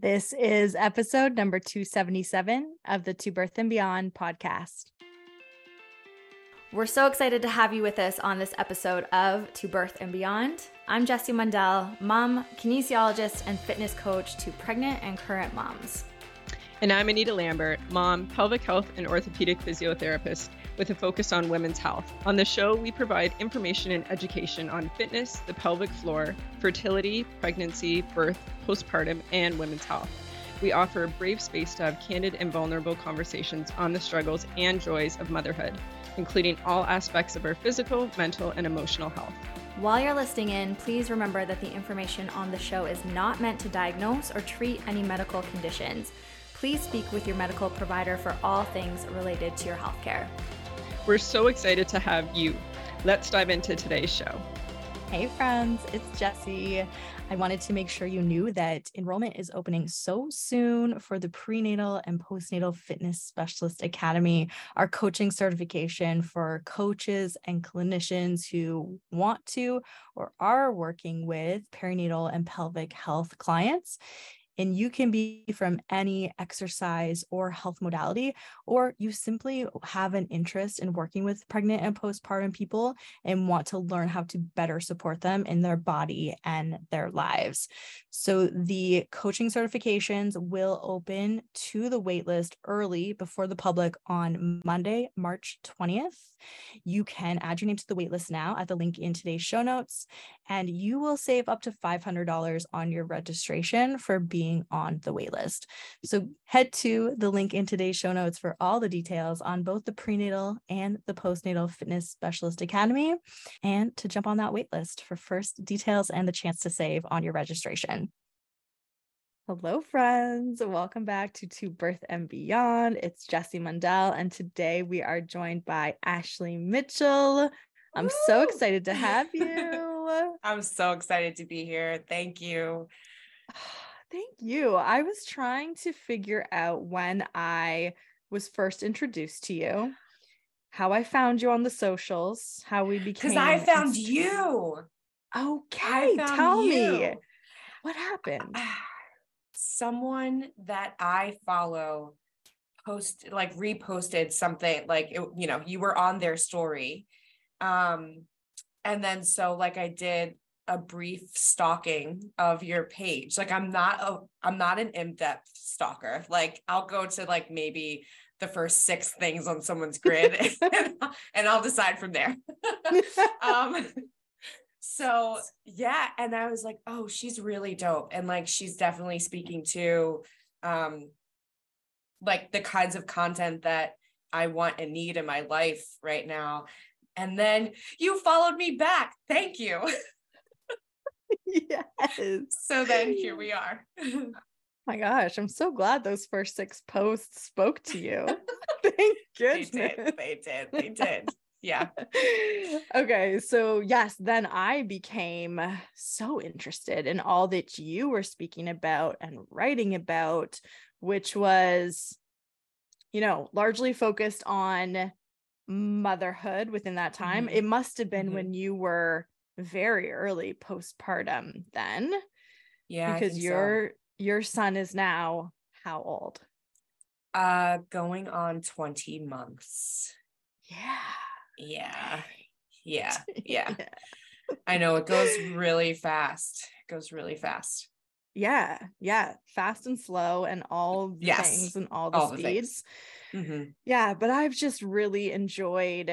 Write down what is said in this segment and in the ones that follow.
This is episode number 277 of the To Birth and Beyond podcast. We're so excited to have you with us on this episode of To Birth and Beyond. I'm Jessie Mundell, mom, kinesiologist, and fitness coach to pregnant and current moms. And I'm Anita Lambert, mom, pelvic health, and orthopedic physiotherapist with a focus on women's health. On the show, we provide information and education on fitness, the pelvic floor, fertility, pregnancy, birth, postpartum, and women's health. We offer a brave space to have candid and vulnerable conversations on the struggles and joys of motherhood, including all aspects of our physical, mental, and emotional health. While you're listening in, please remember that the information on the show is not meant to diagnose or treat any medical conditions. Please speak with your medical provider for all things related to your healthcare. We're so excited to have you. Let's dive into today's show. Hey, friends, it's Jessie. I wanted to make sure you knew that enrollment is opening so soon for the Prenatal and Postnatal Fitness Specialist Academy, our coaching certification for coaches and clinicians who want to or are working with perinatal and pelvic health clients. And you can be from any exercise or health modality, or you simply have an interest in working with pregnant and postpartum people and want to learn how to better support them in their body and their lives. So the coaching certifications will open to the waitlist early before the public on Monday, March 20th. You can add your name to the waitlist now at the link in today's show notes, and you will save up to $500 on your registration for being on the waitlist. So head to the link in today's show notes for all the details on both the prenatal and the postnatal fitness specialist academy and to jump on that waitlist for first details and the chance to save on your registration. Hello, friends. Welcome back to To Birth and Beyond. It's Jessie Mundell, and today we are joined by Ashley Mitchell. I'm Woo! so excited to have you. I'm so excited to be here. Thank you. Thank you. I was trying to figure out when I was first introduced to you, how I found you on the socials, how we became. Because I found you. Okay, found tell you. me what happened. someone that I follow post like reposted something like it, you know you were on their story um and then so like I did a brief stalking of your page. Like I'm not a I'm not an in-depth stalker. Like I'll go to like maybe the first six things on someone's grid and, and I'll decide from there. Um so yeah and i was like oh she's really dope and like she's definitely speaking to um like the kinds of content that i want and need in my life right now. And then you followed me back. Thank you yes so then here we are my gosh, I'm so glad those first six posts spoke to you. Thank goodness. They did. They did. They did yeah. okay. So, yes, then I became so interested in all that you were speaking about and writing about, which was, you know, largely focused on motherhood within that time. Mm-hmm. It must have been mm-hmm. when you were very early postpartum then. Yeah. Because your so. your son is now how old? Uh going on 20 months. Yeah. Yeah. Yeah. Yeah. I know it goes really fast. It goes really fast. Yeah. Yeah. Fast and slow and all the yes. things and all the all speeds. The mm-hmm. Yeah. But I've just really enjoyed,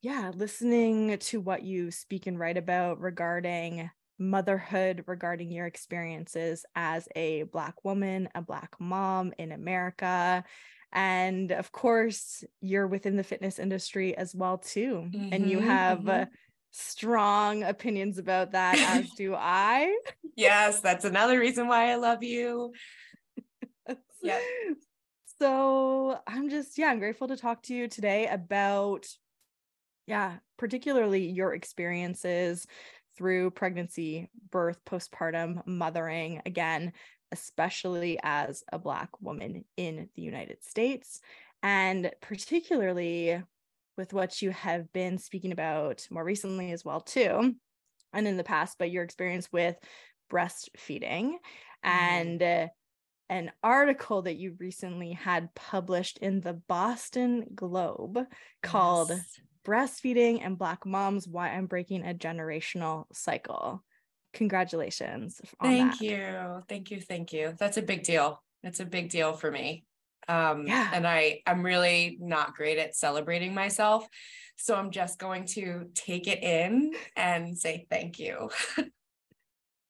yeah, listening to what you speak and write about regarding motherhood, regarding your experiences as a Black woman, a Black mom in America, and of course, you're within the fitness industry as well too. Mm-hmm, and you mm-hmm, have mm-hmm. uh, strong opinions about that as do I. yes, that's another reason why I love you. yeah. So, I'm just yeah, I'm grateful to talk to you today about yeah, particularly your experiences through pregnancy, birth, postpartum, mothering, again, especially as a Black woman in the United States, and particularly with what you have been speaking about more recently as well too and in the past but your experience with breastfeeding and uh, an article that you recently had published in the Boston Globe called Yes. Breastfeeding and Black Moms Why I'm Breaking a Generational Cycle. Congratulations. On Thank that. you. Thank you. Thank you. That's a big deal. It's a big deal for me. Um, Yeah. and I, I'm really not great at celebrating myself. So I'm just going to take it in and say thank you.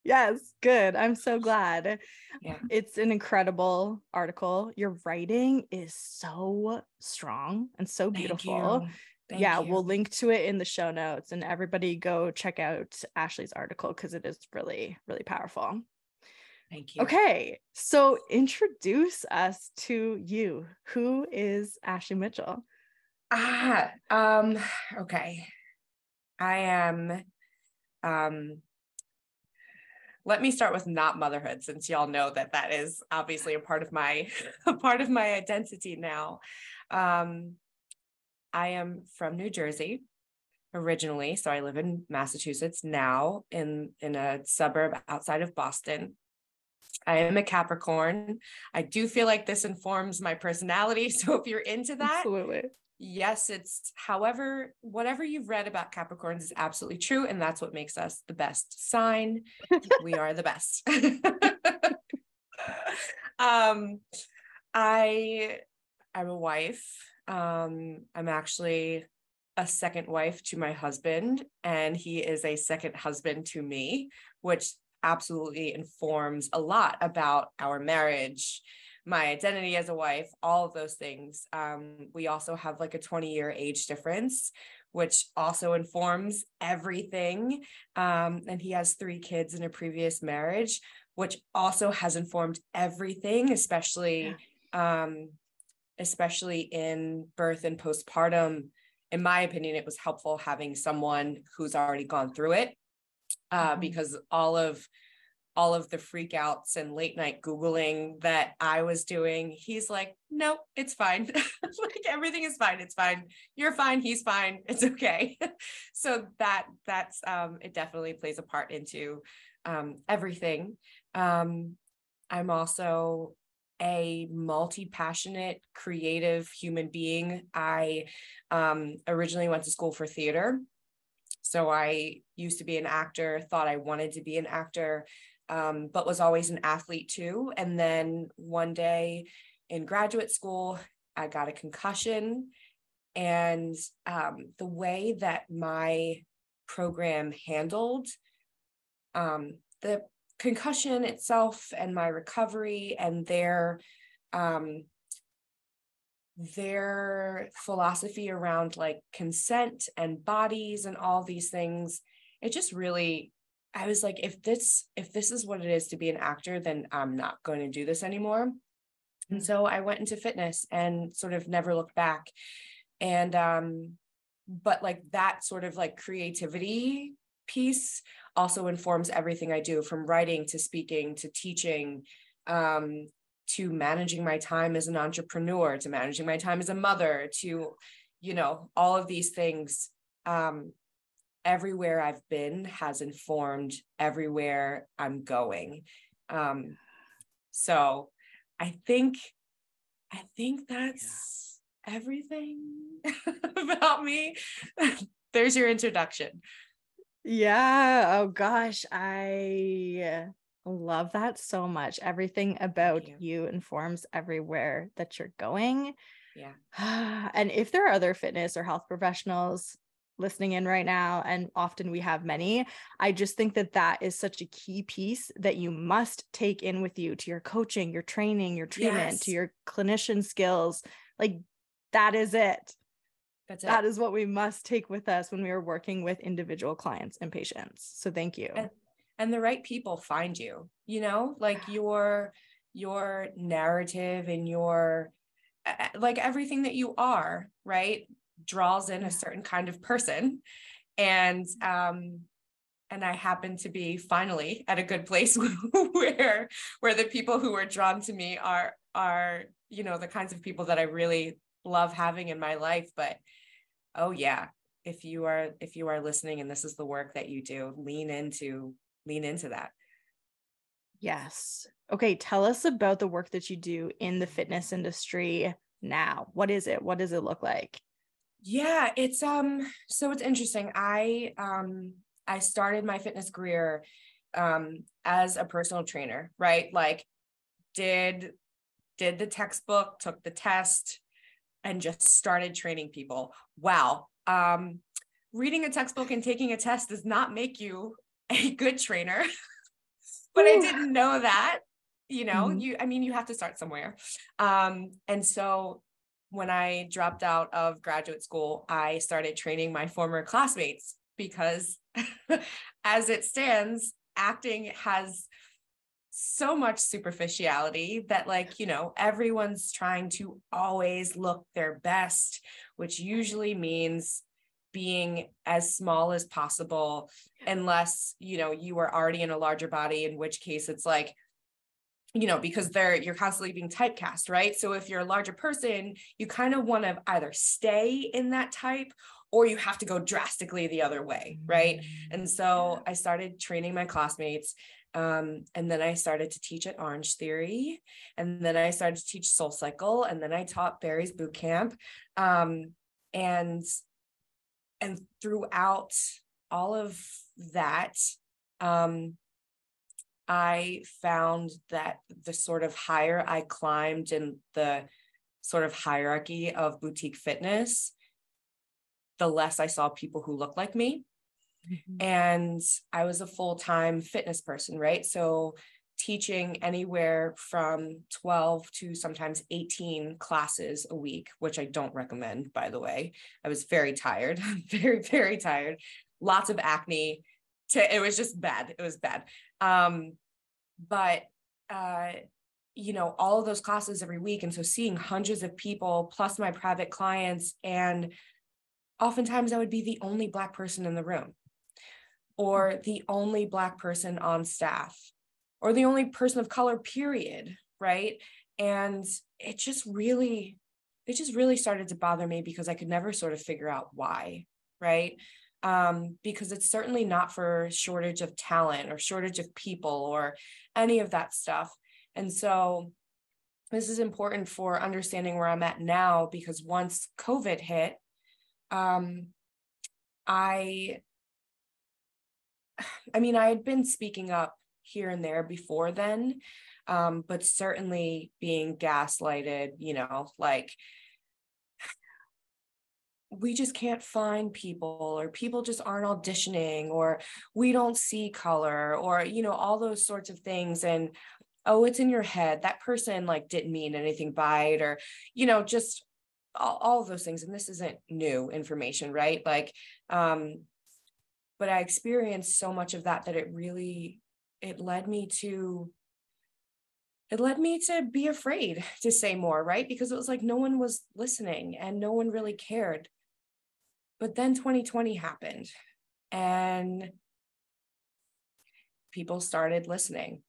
Yes, good. I'm so glad. Yeah. It's an incredible article. Your writing is so strong and so Thank beautiful. Thank yeah, you. we'll link to it in the show notes and everybody go check out Ashley's article because it is really, really powerful. Thank you. Okay, so introduce us to you. Who is Ashley Mitchell? Ah, um, okay. I am um let me start with not motherhood since y'all know that that is obviously a part of my a part of my identity now. Um I am from New Jersey originally, so I live in Massachusetts now in in a suburb outside of Boston. I am a Capricorn. I do feel like this informs my personality, so if you're into that, Absolutely. yes, it's however, whatever you've read about Capricorns is absolutely true. And that's what makes us the best sign. we are the best. um, I I'm a wife. Um, I'm actually a second wife to my husband, and he is a second husband to me, which absolutely informs a lot about our marriage my identity as a wife, all of those things. Um, we also have like a 20 year age difference, which also informs everything. Um, and he has three kids in a previous marriage, which also has informed everything, especially um, especially in birth and postpartum. In my opinion, it was helpful having someone who's already gone through it uh, Mhm. because all of all of the freakouts and late night Googling that I was doing, he's like, nope, it's fine. like everything is fine. It's fine. You're fine. He's fine. It's okay. so that that's um it definitely plays a part into um everything. Um I'm also a multi-passionate creative human being. I um originally went to school for theater. So I used to be an actor, thought I wanted to be an actor um, but was always an athlete too. And then one day in graduate school, I got a concussion. And um, the way that my program handled um, the concussion itself and my recovery and their um, their philosophy around like consent and bodies and all these things it just really I was like, if this if this is what it is to be an actor, then I'm not going to do this anymore. And so I went into fitness and sort of never looked back. And um, but like that sort of like creativity piece also informs everything I do from writing to speaking to teaching um to managing my time as an entrepreneur to managing my time as a mother to you know all of these things um everywhere I've been has informed everywhere I'm going. Um, so I think, I think that's everything about me. There's your introduction. Yeah. Oh gosh, I love that so much. Everything about you. you. informs everywhere that you're going. Yeah. and if there are other fitness or health professionals listening in right now, and often we have many, I just think that that is such a key piece that you must take in with you to your coaching, your training, your treatment, to your clinician skills. Like that is it. That's it. That is what we must take with us when we are working with individual clients and patients. So thank you. And- and the right people find you you know like your your narrative and your like everything that you are right draws in a certain kind of person and um and i happen to be finally at a good place where where the people who are drawn to me are are you know the kinds of people that i really love having in my life but oh yeah if you are if you are listening and this is the work that you do lean into lean into that Yes. Okay, tell us about the work that you do in the fitness industry now. What is it? What does it look like? Yeah, it's um so it's interesting. I um I started my fitness career um as a personal trainer, right? Like did did the textbook, took the test and just started training people. Wow. Um reading a textbook and taking a test does not make you a good trainer. but I didn't know that. You know, mm-hmm. you I mean you have to start somewhere. Um and so when I dropped out of graduate school, I started training my former classmates because as it stands, acting has so much superficiality that like you know everyone's trying to always look their best which usually means being as small as possible unless you know you are already in a larger body in which case it's like you know because they're you're constantly being typecast right? So if you're a larger person you kind of want to either stay in that type or you have to go drastically the other way right? And mm, so i started training my classmates um, and then I started to teach at Orangetheory, and then I started to teach SoulCycle, and then I taught Barry's Boot Camp, um, and and throughout all of that, um, I found that the sort of higher I climbed in the sort of hierarchy of boutique fitness, the less I saw people who looked like me. Mm-hmm. And I was a full time fitness person, right? So teaching anywhere from 12 to sometimes 18 classes a week, which I don't recommend, by the way. I was very tired, very, very tired, lots of acne. To, it was just bad. It was bad. Um, but, uh, you know, all of those classes every week. And so seeing hundreds of people plus my private clients, and oftentimes I would be the only Black person in the room or the only Black person on staff or the only person of color, period. Right. And it just really, it just really started to bother me because I could never sort of figure out why. Right. Um, because it's certainly not for shortage of talent or shortage of people or any of that stuff. And so this is important for understanding where I'm at now because once COVID hit, um, I I mean, I had been speaking up here and there before then, um, but certainly being gaslighted, you know, like we just can't find people or people just aren't auditioning or we don't see color or you know all those sorts of things. And oh it's in your head. That person like didn't mean anything by it or you know just all, all those things. And this isn't new information right? Like um but i experienced so much of that that it really it led me to it led me to be afraid to say more right? Because it was like no one was listening and no one really cared. But then 2020 happened and people started listening.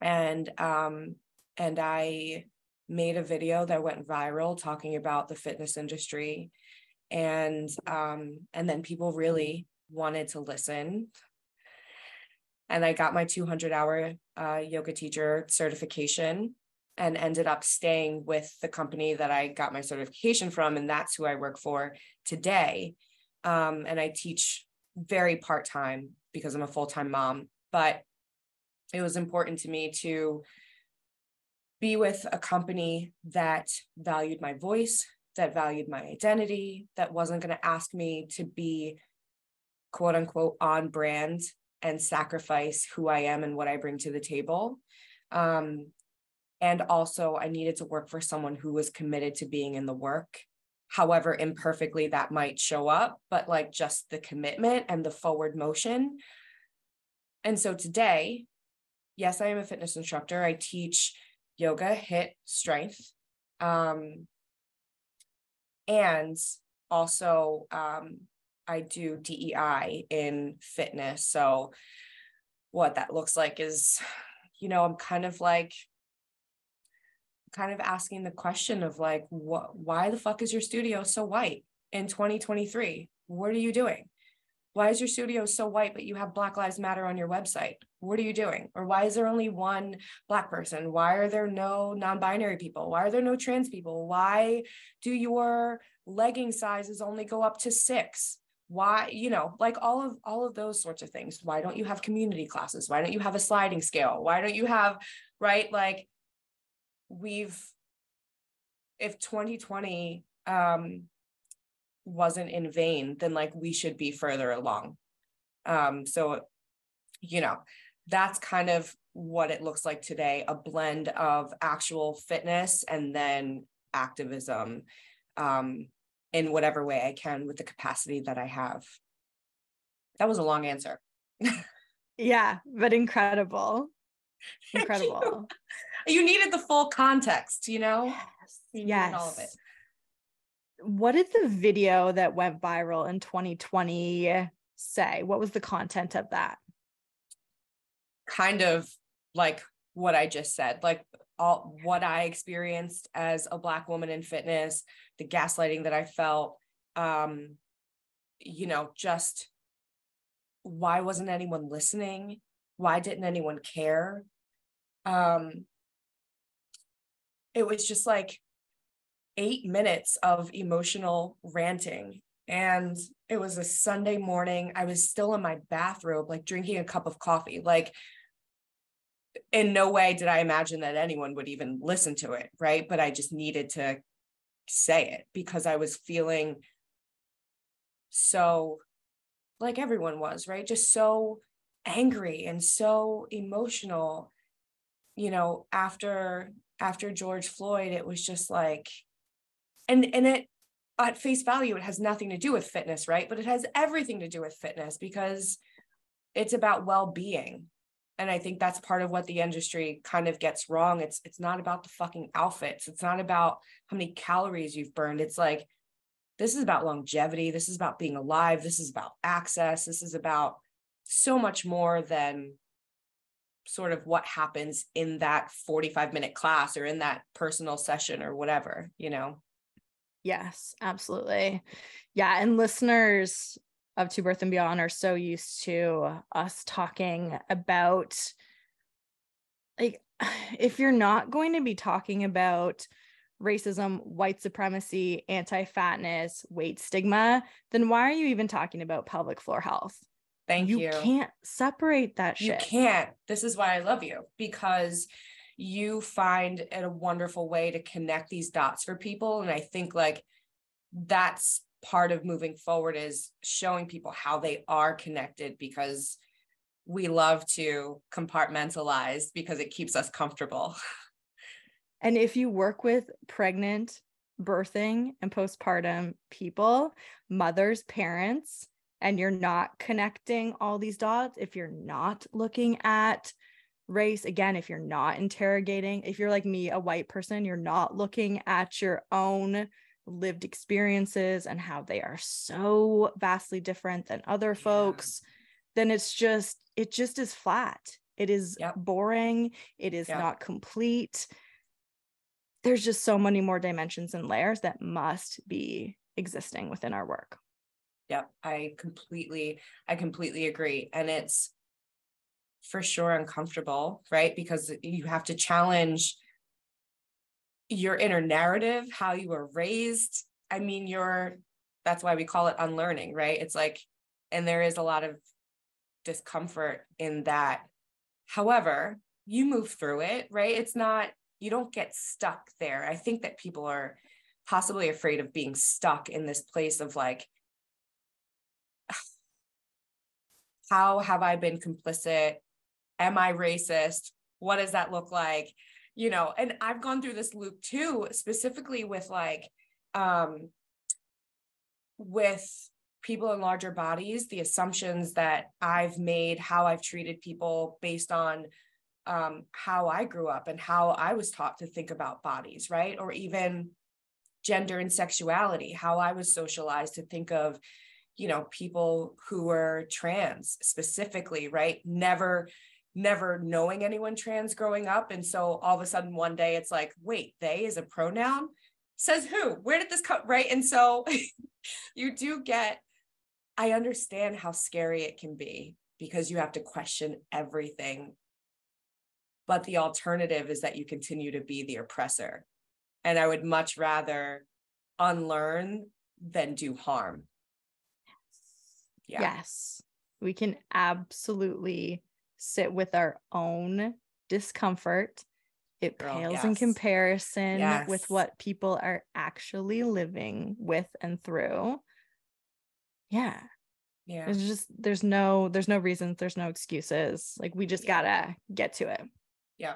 And um and i made a video that went viral talking about the fitness industry and um and then people really wanted to listen. And I got my 200 hour uh, yoga teacher certification and ended up staying with the company that I got my certification from. And that's who I work for today. Um, and I teach very part time because I'm a full time mom. But it was important to me to be with a company that valued my voice, that valued my identity, that wasn't going to ask me to be quote unquote on brand and sacrifice who I am and what I bring to the table. Um, and also, I needed to work for someone who was committed to being in the work, however imperfectly that might show up, but like just the commitment and the forward motion. And so today, yes, I am a fitness instructor. I teach yoga, HIIT, strength. Um, and also um, I do DEI in fitness. So what that looks like is, you know, I'm kind of like kind of asking the question of like what why the fuck is your studio so white in 2023? What are you doing? why is your studio so white but you have black lives matter on your website what are you doing or why is there only one black person why are there no non-binary people why are there no trans people why do your legging sizes only go up to six why you know like all of all of those sorts of things. Why don't you have community classes? Why don't you have a sliding scale? Why don't you have right like we've if 2020 um wasn't in vain then like we should be further along. Um so you know that's kind of what it looks like today a blend of actual fitness and then activism. Um in whatever way I can with the capacity that I have. That was a long answer. yeah, but incredible. Incredible. You. you. needed the full context, you know? Yes. yes. all of it. What did the video that went viral in 2020 say? What was the content of that? Kind of like what I just said, like all what I experienced as a black woman in fitness, the gaslighting that I felt, um, you know, just why wasn't anyone listening? Why didn't anyone care? Um, it was just like eight minutes of emotional ranting. And it was a Sunday morning. I was still in my bathrobe, like drinking a cup of coffee. Like in no way did I imagine that anyone would even listen to it, right? But I just needed to say it because I was feeling so like everyone was, right? Just so angry and so emotional. You know, after after George Floyd, it was just like and and it at face value it has nothing to do with fitness, right? But it has everything to do with fitness because it's about well-being and i think that's part of what the industry kind of gets wrong. It's it's not about the fucking outfits. It's not about how many calories you've burned. It's like this is about longevity. This is about being alive. This is about access. This is about so much more than sort of what happens in that 45 minute class or in that personal session or whatever you know? Yes absolutely. Yeah and listeners of To Birth and Beyond are so used to us talking about like if you're not going to be talking about racism, white supremacy, anti-fatness, weight stigma, then why are you even talking about pelvic floor health? Thank you. You can't separate that shit. You can't. This is why I love you because you find it a wonderful way to connect these dots for people and I think like that's part of moving forward is showing people how they are connected because we love to compartmentalize because it keeps us comfortable. And if you work with pregnant, birthing, and postpartum people, mothers, parents, and you're not connecting all these dots, if you're not looking at race, again, if you're not interrogating, if you're like me, a white person, you're not looking at your own lived experiences and how they are so vastly different than other folks, then it's just, it just is flat. It is yep. boring. It is yep. not complete. There's just so many more dimensions and layers that must be existing within our work. Yep, I completely, I completely agree. And it's for sure uncomfortable, right? Because you have to challenge your inner narrative, how you were raised. I mean, your that's why we call it unlearning, right? It's like, and there is a lot of discomfort in that. However, you move through it, right? It's not, you don't get stuck there. I think that people are possibly afraid of being stuck in this place of like, how have I been complicit? Am I racist? What does that look like? You know and i've gone through this loop too specifically with like um with people in larger bodies the assumptions that i've made how i've treated people based on um, how i grew up and how i was taught to think about bodies right? Or even gender and sexuality how i was socialized to think of you know people who were trans specifically right? Never never knowing anyone trans growing up. And so all of a sudden one day it's like, wait, they is a pronoun? Says who? Where did this come? Right. And so you do get I understand how scary it can be because you have to question everything. But the alternative is that you continue to be the oppressor. And I would much rather unlearn than do harm. Yeah. Yes. We can absolutely sit with our own discomfort. It Girl, pales yes. in comparison yes. with what people are actually living with and through. Yeah. Yeah. There's just there's no there's no reasons, there's no excuses. Like we just yeah. gotta get to it. Yeah.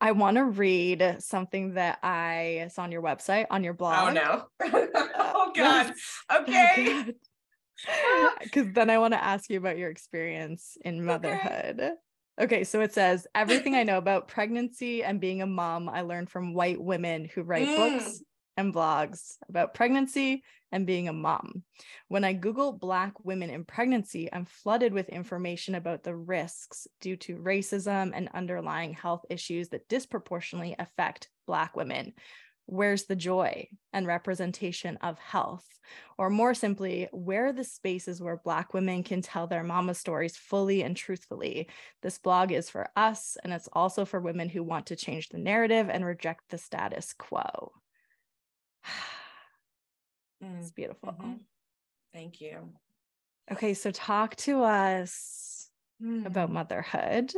I want to read something that I saw on your website, on your oh, blog. Oh no. oh God. Okay. Because then I want to ask you about your experience in motherhood. Okay. okay, so it says everything I know about pregnancy and being a mom, I learned from white women who write mm. books and blogs about pregnancy and being a mom. When I Google Black women in pregnancy, I'm flooded with information about the risks due to racism and underlying health issues that disproportionately affect Black women. Where's the joy and representation of health? Or more simply, where are the spaces where Black women can tell their mama stories fully and truthfully? This blog is for us, and it's also for women who want to change the narrative and reject the status quo. it's beautiful. Mm-hmm. Thank you. Okay, so talk to us mm. about motherhood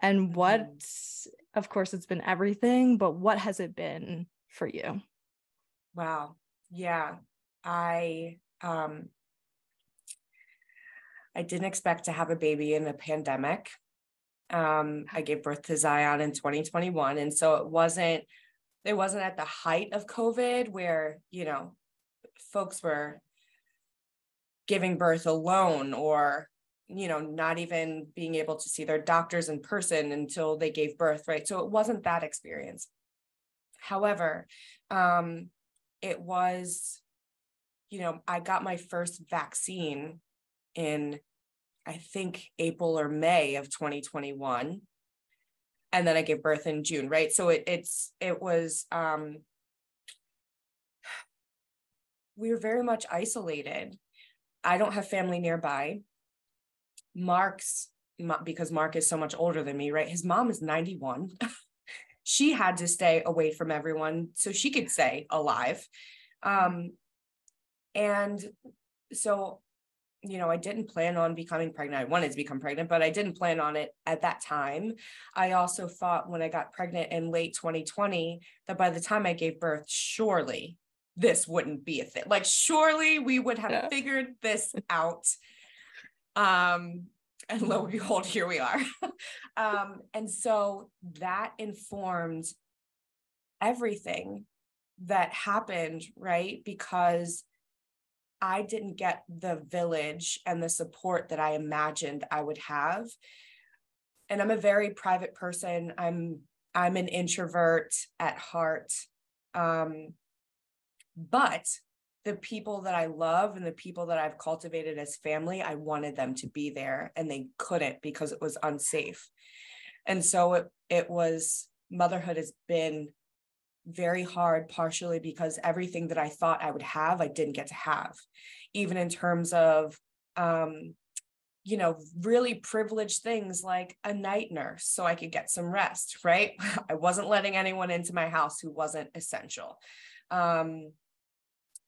and what, mm. of course, it's been everything, but what has it been for you? Wow. Yeah. I, um, I didn't expect to have a baby in a pandemic. Um, I gave birth to Zion in 2021. And so it wasn't it wasn't at the height of COVID where, you know, folks were giving birth alone or, you know, not even being able to see their doctors in person until they gave birth, right? So it wasn't that experience. However, um, it was, you know, I got my first vaccine in, I think, April or May of 2021 and then I gave birth in June, right? So it, it's it was um we were very much isolated. I don't have family nearby. Mark's because Mark is so much older than me, right? His mom is 91. she had to stay away from everyone so she could stay alive. Um, and so you know, I didn't plan on becoming pregnant. I wanted to become pregnant, but I didn't plan on it at that time. I also thought when I got pregnant in late 2020 that by the time I gave birth, surely this wouldn't be a thing. Like, surely we would have yeah. figured this out. Um, and lo and behold, here we are. um, and so that informed everything that happened, right? Because I didn't get the village and the support that I imagined I would have. And I'm a very private person. I'm I'm an introvert at heart. Um, but the people that I love and the people that I've cultivated as family, I wanted them to be there and they couldn't because it was unsafe. And so it it was motherhood has been very hard, partially because everything that I thought I would have, I didn't get to have, even in terms of, um, you know, really privileged things like a night nurse so I could get some rest, right? I wasn't letting anyone into my house who wasn't essential. Um,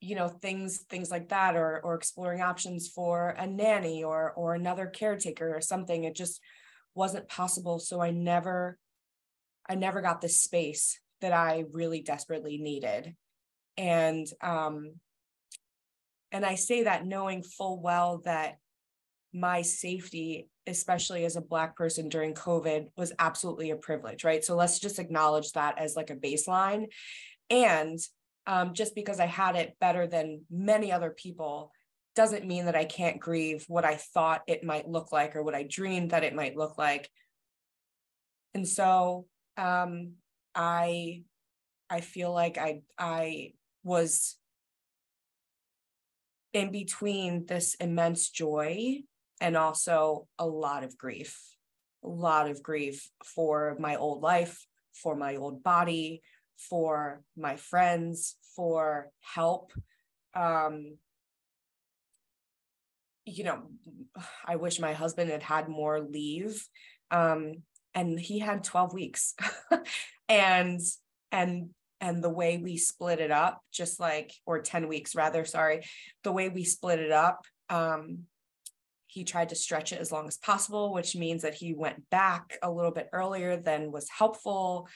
you know things things like that or or exploring options for a nanny or or another caretaker or something it just wasn't possible so i never i never got the space that I really desperately needed. And um, and I say that knowing full well that my safety, especially as a Black person during COVID, was absolutely a privilege, right? So let's just acknowledge that as like a baseline. And um, just because I had it better than many other people doesn't mean that I can't grieve what I thought it might look like or what I dreamed that it might look like. And so um, I I feel like I I was in between this immense joy and also a lot of grief. A lot of grief for my old life, for my old body, for my friends, for help. Um, you know, I wish my husband had had more leave. Um, and he had 12 weeks. and and and the way we split it up, just like or 10 weeks rather, sorry, the way we split it up, um, he tried to stretch it as long as possible, which means that he went back a little bit earlier than was helpful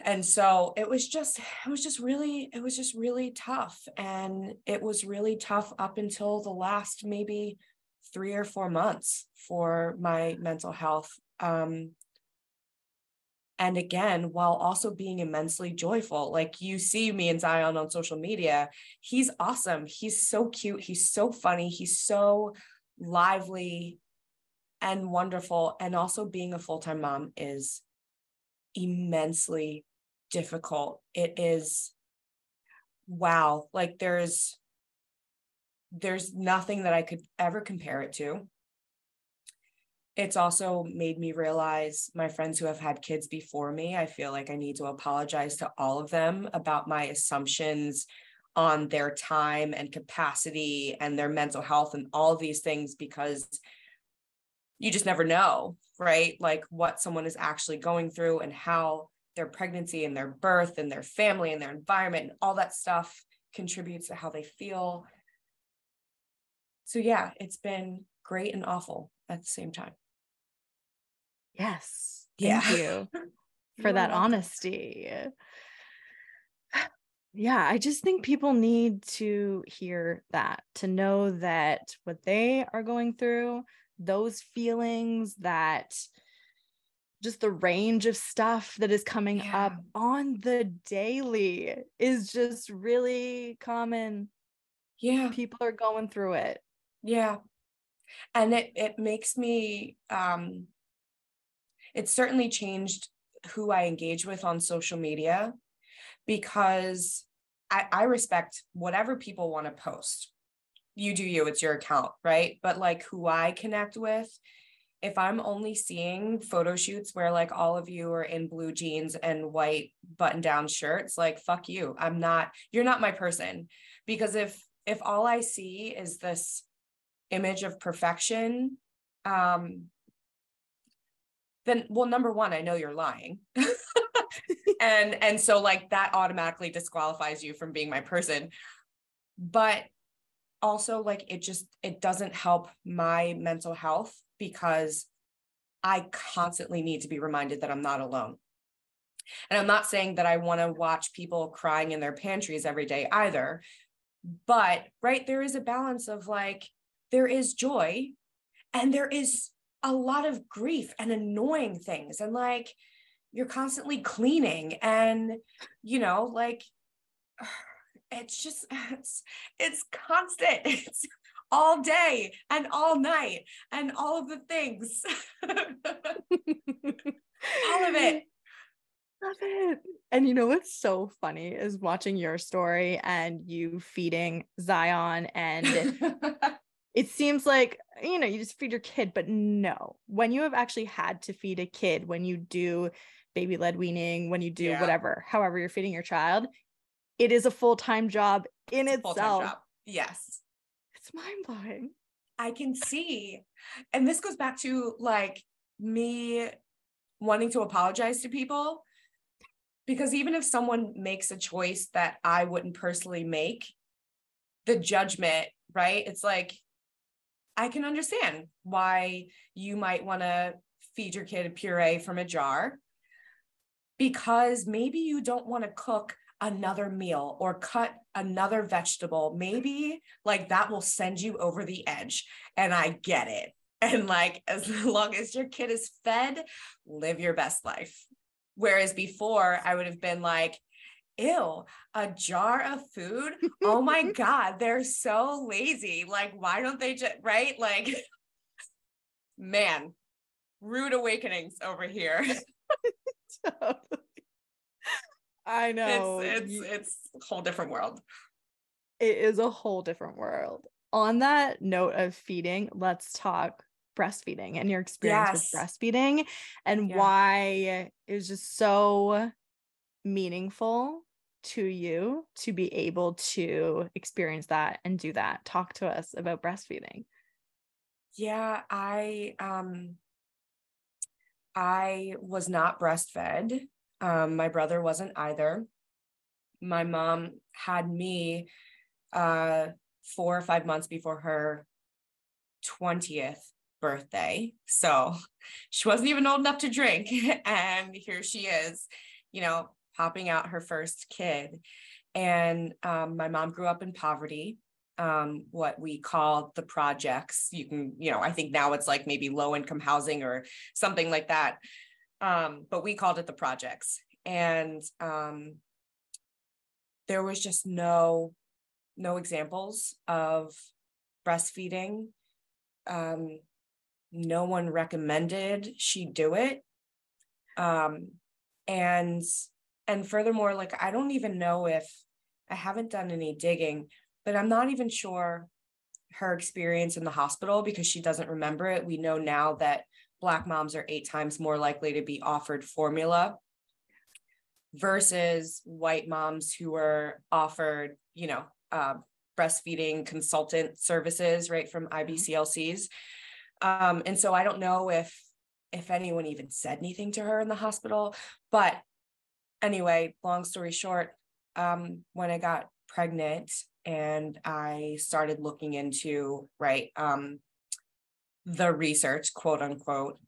and so it was just it was just really it was just really tough and it was really tough up until the last maybe three or four months for my mental health um and again while also being immensely joyful. Like you see me and zion on social media he's awesome he's so cute he's so funny he's so lively and wonderful and also being a full-time mom is immensely difficult. It is wow, like there's there's nothing that I could ever compare it to. It's also made me realize my friends who have had kids before me, I feel like I need to apologize to all of them about my assumptions on their time and capacity and their mental health and all these things because you just never know right? Like what someone is actually going through and how their pregnancy and their birth and their family and their environment and all that stuff contributes to how they feel. So, yeah, it's been great and awful at the same time. Yes. Thank yeah. you for that honesty. Yeah, I just think people need to hear that, to know that what they are going through, those feelings that just the range of stuff that is coming yeah. up on the daily is just really common. Yeah. People are going through it. Yeah. And it it makes me um it certainly changed who I engage with on social media because I, I respect whatever people want to post you do you, it's your account, right? But like who I connect with, if I'm only seeing photo shoots where like all of you are in blue jeans and white button down shirts, like fuck you. I'm not, you're not my person. Because if if all I see is this image of perfection, um, then well, number one, I know you're lying. and and so like that automatically disqualifies you from being my person. But also like it just it doesn't help my mental health because I constantly need to be reminded that I'm not alone. And I'm not saying that I want to watch people crying in their pantries every day either. But right there is a balance of like there is joy and there is a lot of grief and annoying things and like you're constantly cleaning and you know like it's just it's it's constant. It's all day and all night and all of the things. All of it. Love it. And you know what's so funny is watching your story and you feeding zion and it seems like you know you just feed your kid but no. When you have actually had to feed a kid when you do baby led weaning when you do yeah. whatever however you're feeding your child it is a full-time job in it's itself. Job. Yes. It's mind-blowing. I can see. And this goes back to like me wanting to apologize to people because even if someone makes a choice that I wouldn't personally make, the judgment, right? It's like I can understand why you might want to feed your kid a puree from a jar because maybe you don't want to cook another meal or cut another vegetable, maybe like that will send you over the edge. And I get it. And like, as long as your kid is fed, live your best life. Whereas before, I would have been like, ew, a jar of food. Oh my God, they're so lazy. Like, why don't they just, right? Like, man, rude awakenings over here. I know. It's it's it's a whole different world. It is a whole different world. On that note of feeding, let's talk breastfeeding and your experience yes. with breastfeeding and yeah. why it was just so meaningful to you to be able to experience that and do that? Talk to us about breastfeeding. Yeah, I um I was not breastfed. Um, my brother wasn't either. My mom had me uh four or five months before her 20th birthday. So she wasn't even old enough to drink. And here she is, you know, popping out her first kid. And um, my mom grew up in poverty, um, what we call the projects. You can, you know, I think now it's like maybe low income housing or something like that. Um, but we called it the projects. And um, there was just no no examples of breastfeeding. Um, no one recommended she do it. Um, and and furthermore like i don't even know if i haven't done any digging but i'm not even sure her experience in the hospital because she doesn't remember it. We know now that black moms are eight times more likely to be offered formula versus white moms who are offered you know uh, breastfeeding consultant services right from mm-hmm. ibclcs um, and so I don't know if if anyone even said anything to her in the hospital. But anyway, long story short, um, when I got pregnant and I started looking into right um, the research, quote unquote,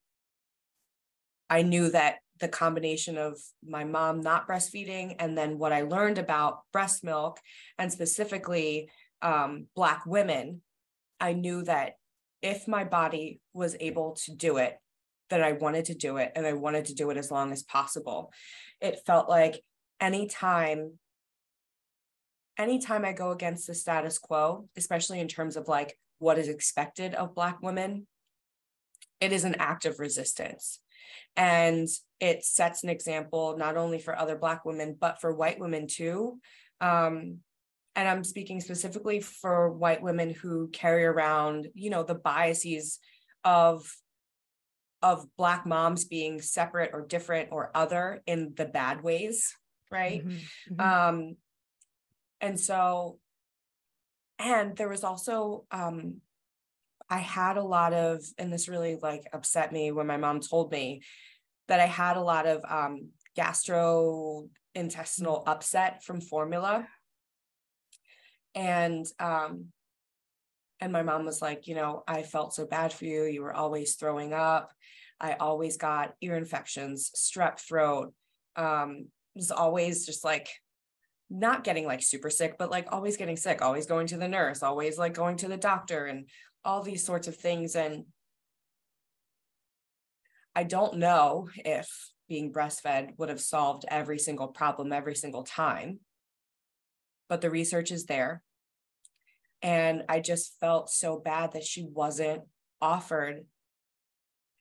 I knew that the combination of my mom not breastfeeding and then what I learned about breast milk and specifically um, Black women, I knew that if my body was able to do it, that I wanted to do it and I wanted to do it as long as possible. It felt like anytime anytime I go against the status quo, especially in terms of like what is expected of black women, it is an act of resistance. And it sets an example not only for other black women but for white women too. Um, and i'm speaking specifically for white women who carry around you know the biases of of black moms being separate or different or other in the bad ways right mm-hmm, mm-hmm. um and so and there was also um i had a lot of and this really like upset me when my mom told me that i had a lot of um gastrointestinal mm-hmm. upset from formula. And um and my mom was like you know i felt so bad for you. You were always throwing up. I always got ear infections strep throat um was always just like not getting like super sick but like always getting sick always going to the nurse always like going to the doctor and all these sorts of things and i don't know if being breastfed would have solved every single problem every single time but the research is there and I just felt so bad that she wasn't offered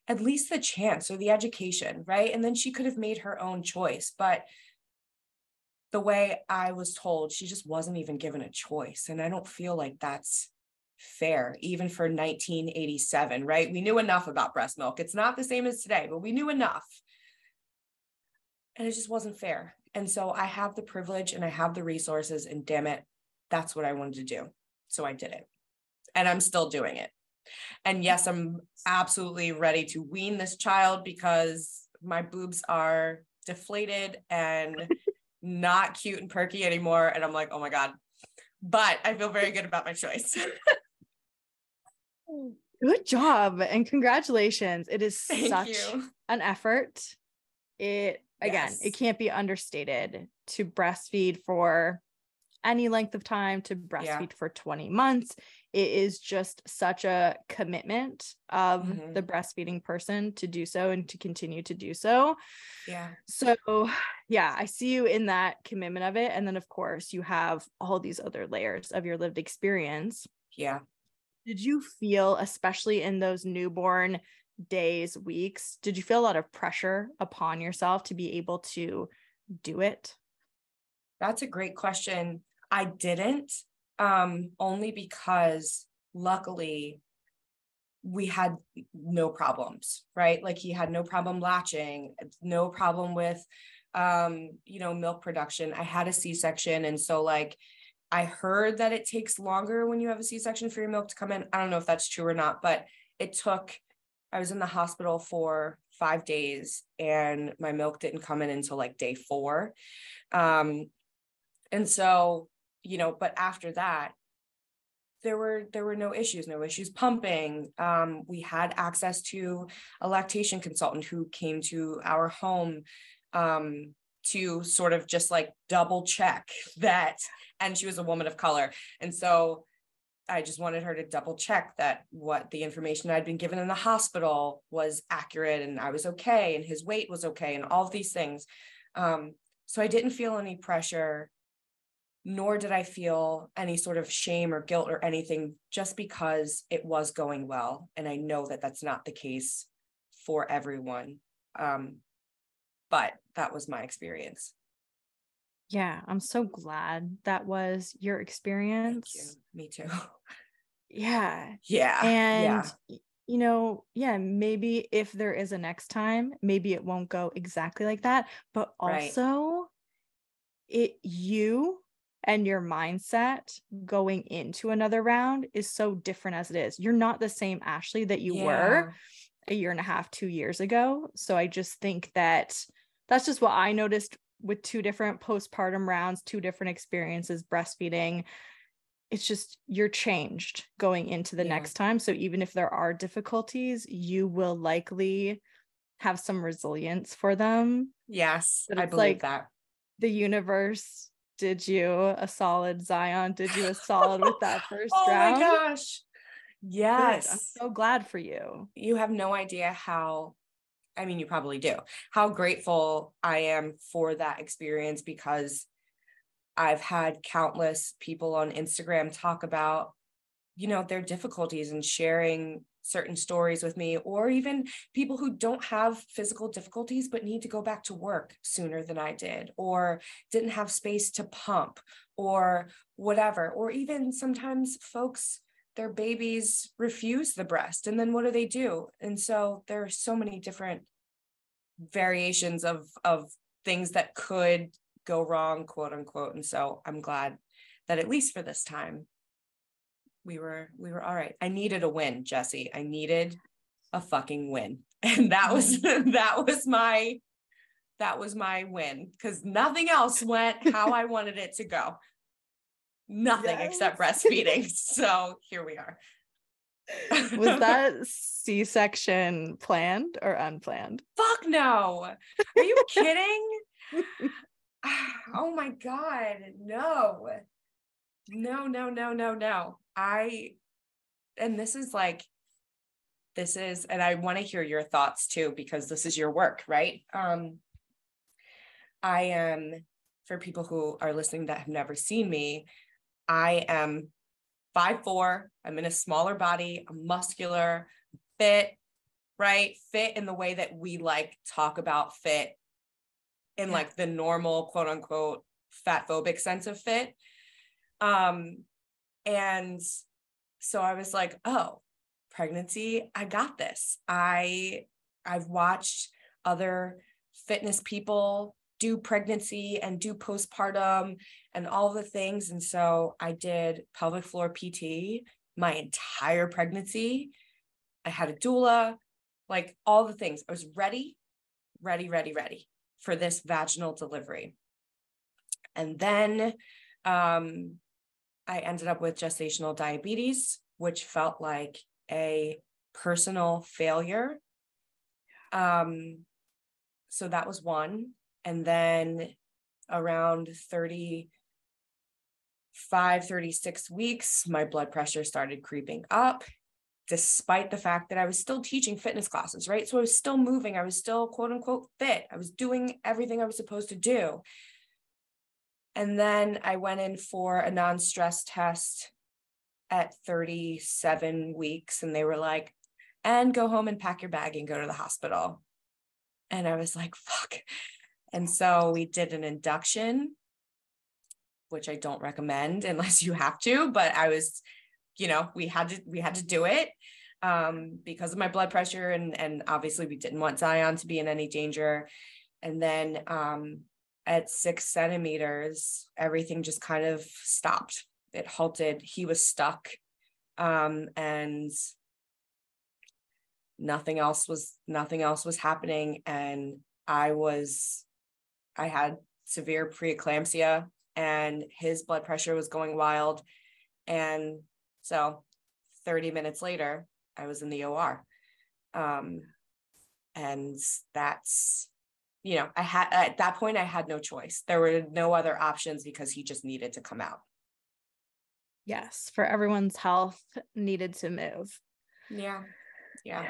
at least the chance or the education, right? And then she could have made her own choice. But the way I was told, she just wasn't even given a choice. And I don't feel like that's fair, even for 1987, right? We knew enough about breast milk. It's not the same as today, but we knew enough. And it just wasn't fair. And so I have the privilege and I have the resources, and damn it, that's what I wanted to do. So I did it. And I'm still doing it. And yes, I'm absolutely ready to wean this child because my boobs are deflated and not cute and perky anymore. And I'm like, oh my God. But I feel very good about my choice. good job and congratulations. It is Thank such you. an effort. It again, yes. it can't be understated to breastfeed for any length of time to breastfeed yeah. for 20 months. It is just such a commitment of mm-hmm. the breastfeeding person to do so and to continue to do so. Yeah. So, yeah, I see you in that commitment of it. And then, of course, you have all these other layers of your lived experience. Yeah. Did you feel, especially in those newborn days, weeks, did you feel a lot of pressure upon yourself to be able to do it? That's a great question. I didn't, um, only because luckily we had no problems, right? Like he had no problem latching, no problem with um, you know, milk production. I had a C-section. And so like I heard that it takes longer when you have a C-section for your milk to come in. I don't know if that's true or not, but it took, I was in the hospital for five days and my milk didn't come in until like day four. Um, and so, you know, but after that, there were there were no issues no issues pumping. Um, we had access to a lactation consultant who came to our home um, to sort of just like double check that and she was a woman of color. And so i just wanted her to double check that what the information i'd been given in the hospital was accurate and i was okay and his weight was okay and all of these things. Um, so i didn't feel any pressure nor did i feel any sort of shame or guilt or anything just because it was going well and i know that that's not the case for everyone um, but that was my experience. Yeah, I'm so glad that was your experience. You. Me too. Yeah. Yeah. And yeah. you know, yeah, maybe if there is a next time, maybe it won't go exactly like that, but also right. it you and your mindset going into another round is so different as it is. You're not the same Ashley that you yeah. were a year and a half, 2 years ago. So I just think that that's just what I noticed with two different postpartum rounds, two different experiences breastfeeding. It's just you're changed going into the yeah. next time. So even if there are difficulties, you will likely have some resilience for them. Yes, I believe like that. The universe did you a solid, Zion. Did you a solid with that first oh round? Oh my gosh. Yes. Good. I'm so glad for you. You have no idea how I mean, you probably do, how grateful I am for that experience because I've had countless people on Instagram talk about, you know, their difficulties and sharing certain stories with me, or even people who don't have physical difficulties but need to go back to work sooner than I did, or didn't have space to pump, or whatever. Or even sometimes folks their babies refuse the breast and then what do they do and so there are so many different variations of of things that could go wrong quote unquote and so i'm glad that at least for this time we were we were all right i needed a win jesse i needed a fucking win and that was mm-hmm. that was my that was my win because nothing else went how i wanted it to go nothing yes. except breastfeeding. so here we are. was that C-section planned or unplanned? Fuck no. Are you kidding? oh my god, no. No, no, no, no, no. I and this is like this is and I want to hear your thoughts too because this is your work, right? Um I am for people who are listening that have never seen me, I am five four. I'm in a smaller body, I'm muscular, fit, right? Fit in the way that we like talk about fit in yeah. like the normal quote unquote fat phobic sense of fit. Um, and so I was like, oh, pregnancy, I got this. I I've watched other fitness people do pregnancy and do postpartum and all the things. And so I did pelvic floor PT my entire pregnancy. I had a doula, like all the things. I was ready, ready, ready, ready for this vaginal delivery. And then um, I ended up with gestational diabetes, which felt like a personal failure. Um, so that was one. And then around 35, 36 weeks, my blood pressure started creeping up, despite the fact that I was still teaching fitness classes, right? So I was still moving, I was still quote unquote fit, I was doing everything I was supposed to do. And then I went in for a non stress test at 37 weeks, and they were like, and go home and pack your bag and go to the hospital. And I was like, fuck, and so we did an induction, which I don't recommend unless you have to, but I was, you know, we had to we had to do it um, because of my blood pressure and and obviously we didn't want Zion to be in any danger. And then um, at six centimeters, everything just kind of stopped. It halted. He was stuck. Um, and nothing else was nothing else was happening. And I was I had severe preeclampsia and his blood pressure was going wild. And so 30 minutes later, I was in the OR. Um, and that's you know i had at that point i had no choice. There were no other options because he just needed to come out. Yes for everyone's health needed to move. Yeah yeah.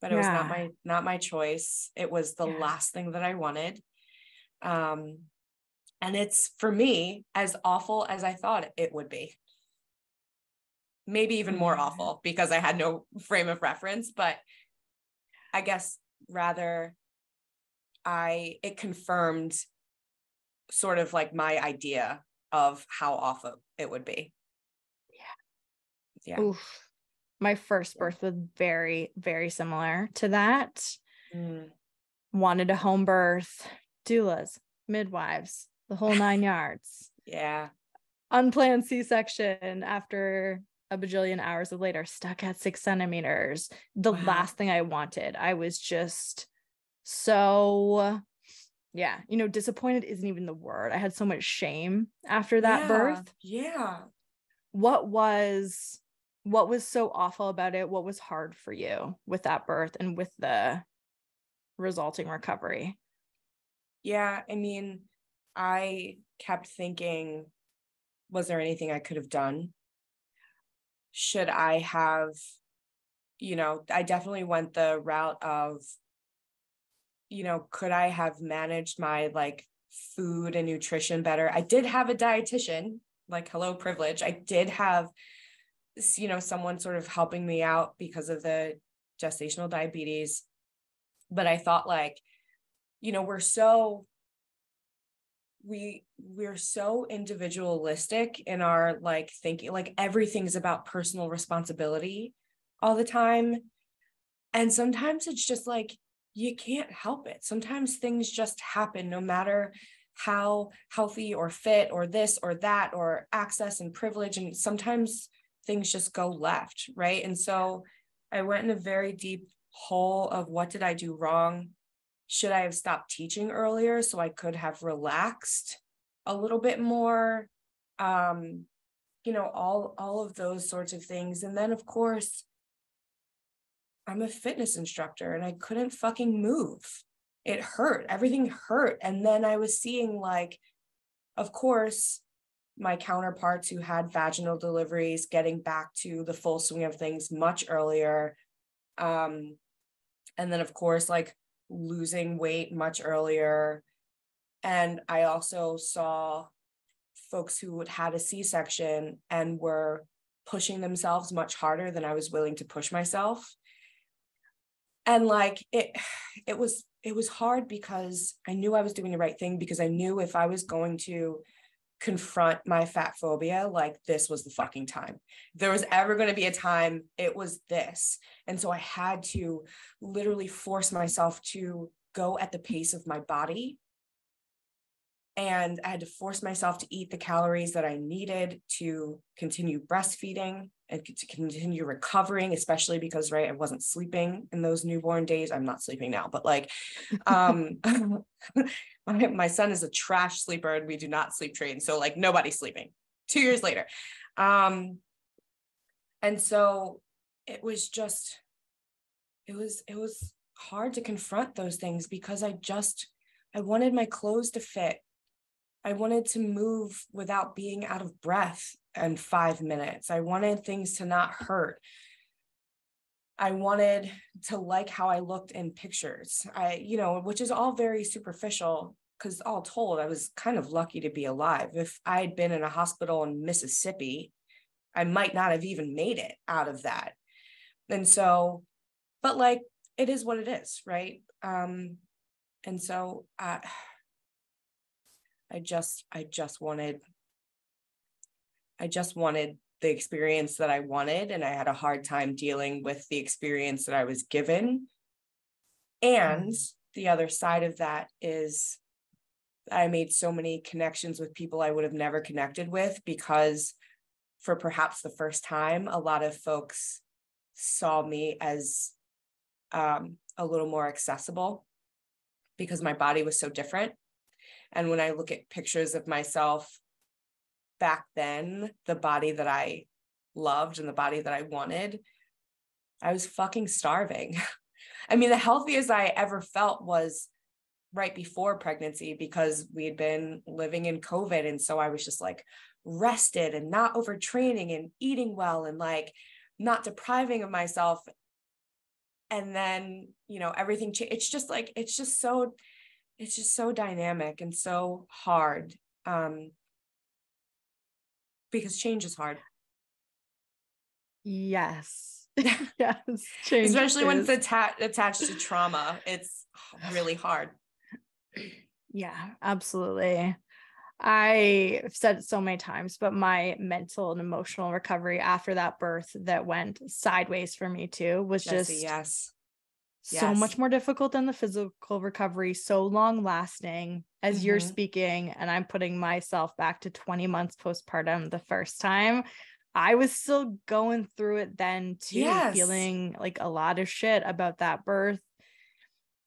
But it yeah. was not my not my choice. It was the yeah. last thing that i wanted. Um and it's for me as awful as i thought it would be. Maybe even more mm-hmm. awful because i had no frame of reference but i guess rather I it confirmed sort of like my idea of how awful it would be. Yeah. Yeah. Oof. My first birth was very, very similar to that. Mm. Wanted a home birth, doulas, midwives, the whole nine yards. Yeah. Unplanned C section after a bajillion hours of later, stuck at six centimeters. The wow. last thing I wanted. I was just so yeah, you know, disappointed isn't even the word. I had so much shame after that yeah, birth. Yeah. What was what was so awful about it? What was hard for you with that birth and with the resulting recovery? Yeah, I mean, I kept thinking was there anything I could have done? Should I have you know, I definitely went the route of you know, could I have managed my like food and nutrition better? I did have a dietitian, like hello privilege. I did have you know someone sort of helping me out because of the gestational diabetes. But I thought like you know, we're so we we're so individualistic in our like thinking like everything's about personal responsibility all the time and sometimes it's just like you can't help it. Sometimes things just happen no matter how healthy or fit or this or that or access and privilege. And sometimes things just go left. Right. And so I went in a very deep hole of what did I do wrong? Should I have stopped teaching earlier so I could have relaxed a little bit more? Um, you know, all all of those sorts of things. And then of course, I'm a fitness instructor and I couldn't fucking move. It hurt. Everything hurt. And then I was seeing, like, of course, my counterparts who had vaginal deliveries getting back to the full swing of things much earlier. Um, and then, of course, like losing weight much earlier. And I also saw folks who had a C section and were pushing themselves much harder than I was willing to push myself and like it it was it was hard because i knew i was doing the right thing because i knew if i was going to confront my fat phobia like this was the fucking time. If there was ever going to be a time it was this. And so i had to literally force myself to go at the pace of my body. And I had to force myself to eat the calories that I needed to continue breastfeeding to continue recovering, especially because, right, I wasn't sleeping in those newborn days. I'm not sleeping now, but like, um, my, my son is a trash sleeper and we do not sleep train. So, like, nobody's sleeping two years later. Um, and so it was just, it was, it was hard to confront those things because I just, I wanted my clothes to fit I wanted to move without being out of breath in five minutes. I wanted things to not hurt. I wanted to like how I looked in pictures. I, you know, which is all very superficial because all told, I was kind of lucky to be alive. If I had been in a hospital in Mississippi, I might not have even made it out of that. And so, but like it is what it is, right? Um, and so uh I just I just wanted I just wanted the experience that I wanted and I had a hard time dealing with the experience that I was given. And the other side of that is I made so many connections with people I would have never connected with because for perhaps the first time, a lot of folks saw me as um, a little more accessible because my body was so different. And when I look at pictures of myself back then, the body that I loved and the body that I wanted, I was fucking starving. I mean, the healthiest I ever felt was right before pregnancy because we had been living in COVID. And so I was just like rested and not overtraining and eating well and like not depriving of myself. And then, you know, everything, cha- it's just like, it's just so, it's just so dynamic and so hard. Um, because change is hard. Yes. yes. Change Especially when it's atta- attached to trauma. It's really hard. Yeah, absolutely. I've said it so many times, but my mental and emotional recovery after that birth that went sideways for me too was just yes. So much more difficult than the physical recovery, so long lasting as you're Mhm. speaking. And I'm putting myself back to 20 months postpartum the first time. I was still going through it then too, Yes. feeling like a lot of shit about that birth.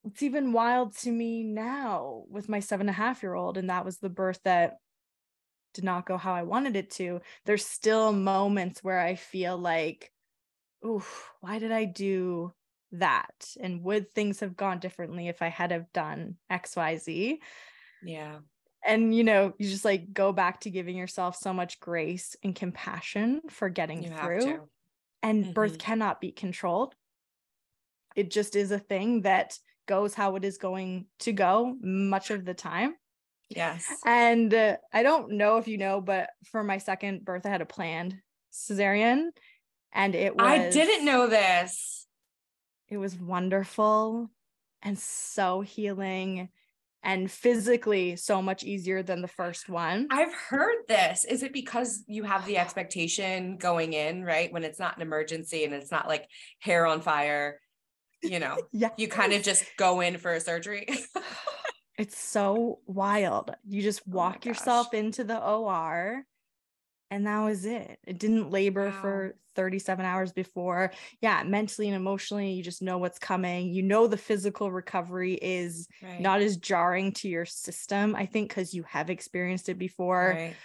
It's even wild to me now with my seven and a half year old. And that was the birth that did not go how I wanted it to. There's still moments where I feel like, ooh, why did I do that? And would things have gone differently if I had have done XYZ? Yeah. And you know, you just like go back to giving yourself so much grace and compassion for getting You through. And birth Mhm. cannot be controlled. It just is a thing that goes how it is going to go much of the time. Yes. And uh, I don't know if you know, but for my second birth, I had a planned cesarean, and it was I didn't know this. It was wonderful and so healing and physically so much easier than the first one. I've heard this. Is it because you have the expectation going in, right? When it's not an emergency and it's not like hair on fire, you know, yeah. you kind of just go in for a surgery. it's so wild. You just Oh walk gosh. yourself into the OR and that was it. It didn't labor Wow. for 37 hours before. Yeah, mentally and emotionally, you just know what's coming. You know the physical recovery is Right. not as jarring to your system, I think, because you have experienced it before. right.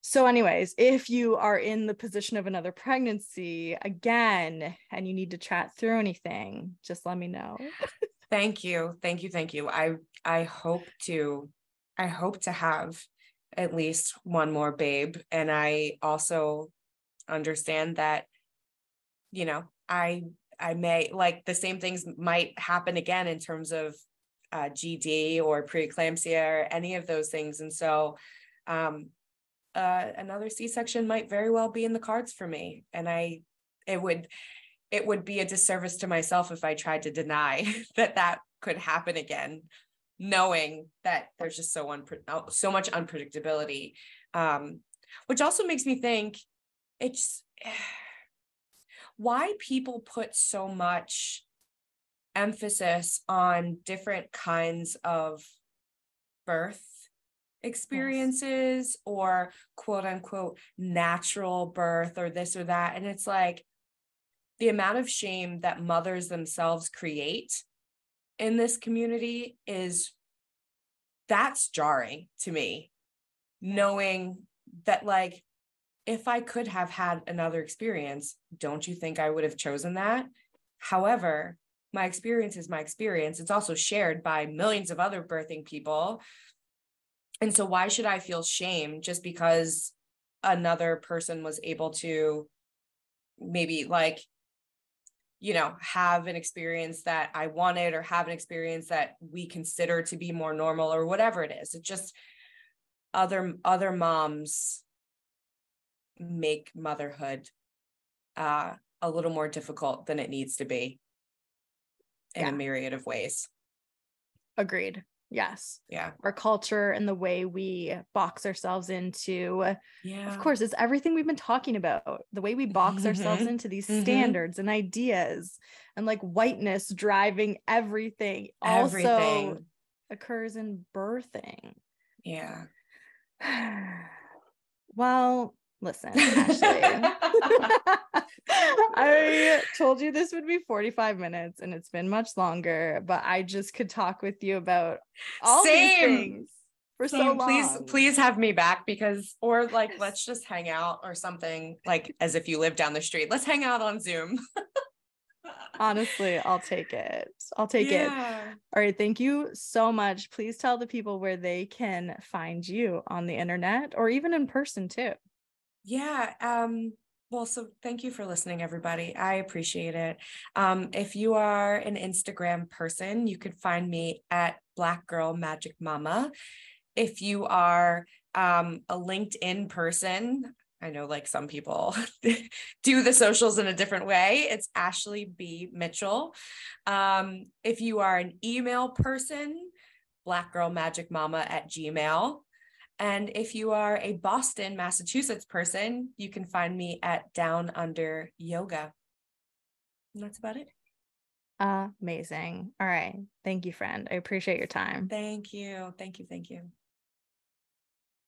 So, anyways, if you are in the position of another pregnancy again and you need to chat through anything, just let me know. Thank you. Thank you. Thank you. I I hope to I hope to have at least one more babe. And I also understand that, you know, I I may like the same things might happen again in terms of uh, GD or preeclampsia or any of those things. And so um uh, another C-section might very well be in the cards for me. And I it would it would be a disservice to myself if I tried to deny that that could happen again, knowing that there's just so unpre- oh, so much unpredictability. Um, which also makes me think it's why people put so much emphasis on different kinds of birth experiences or quote unquote natural birth or this or that and it's like the amount of shame that mothers themselves create in this community is that's jarring to me knowing that like if i could have had another experience don't you think i would have chosen that? However my experience is my experience. It's also shared by millions of other birthing people. And so why should i feel shame just because another person was able to maybe like you know have an experience that i wanted or have an experience that we consider to be more normal or whatever it is it just other other moms make motherhood uh a little more difficult than it needs to be in Yeah. a myriad of ways Agreed. Yes. Yeah. Our culture and the way we box ourselves into, Yeah. of course, it's everything we've been talking about. The way we box ourselves Mhm. into these Mhm. standards and ideas and like whiteness driving everything also Everything. occurs in birthing. Yeah. well, listen, Ashley. I told you this would be 45 minutes and it's been much longer, but I just could talk with you about all Same. these things for so long. please, please have me back because, or like, let's just hang out or something like as if you live down the street. Let's hang out on Zoom. Honestly, I'll take it. I'll take it. All right. Thank you so much. Please tell the people where they can find you on the internet or even in person too. Yeah. Um, well, so thank you for listening, everybody. I appreciate it. Um, if you are an Instagram person, you could find me at Black Girl Magic Mama. If you are um, a LinkedIn person, I know like some people do the socials in a different way. It's Ashley B. Mitchell. Um, if you are an email person, Black Girl Magic Mama at Gmail. And if you are a Boston, Massachusetts person, you can find me at Down Under Yoga. And that's about it. Amazing. All right. Thank you, friend. I appreciate your time. Thank you. Thank you. Thank you.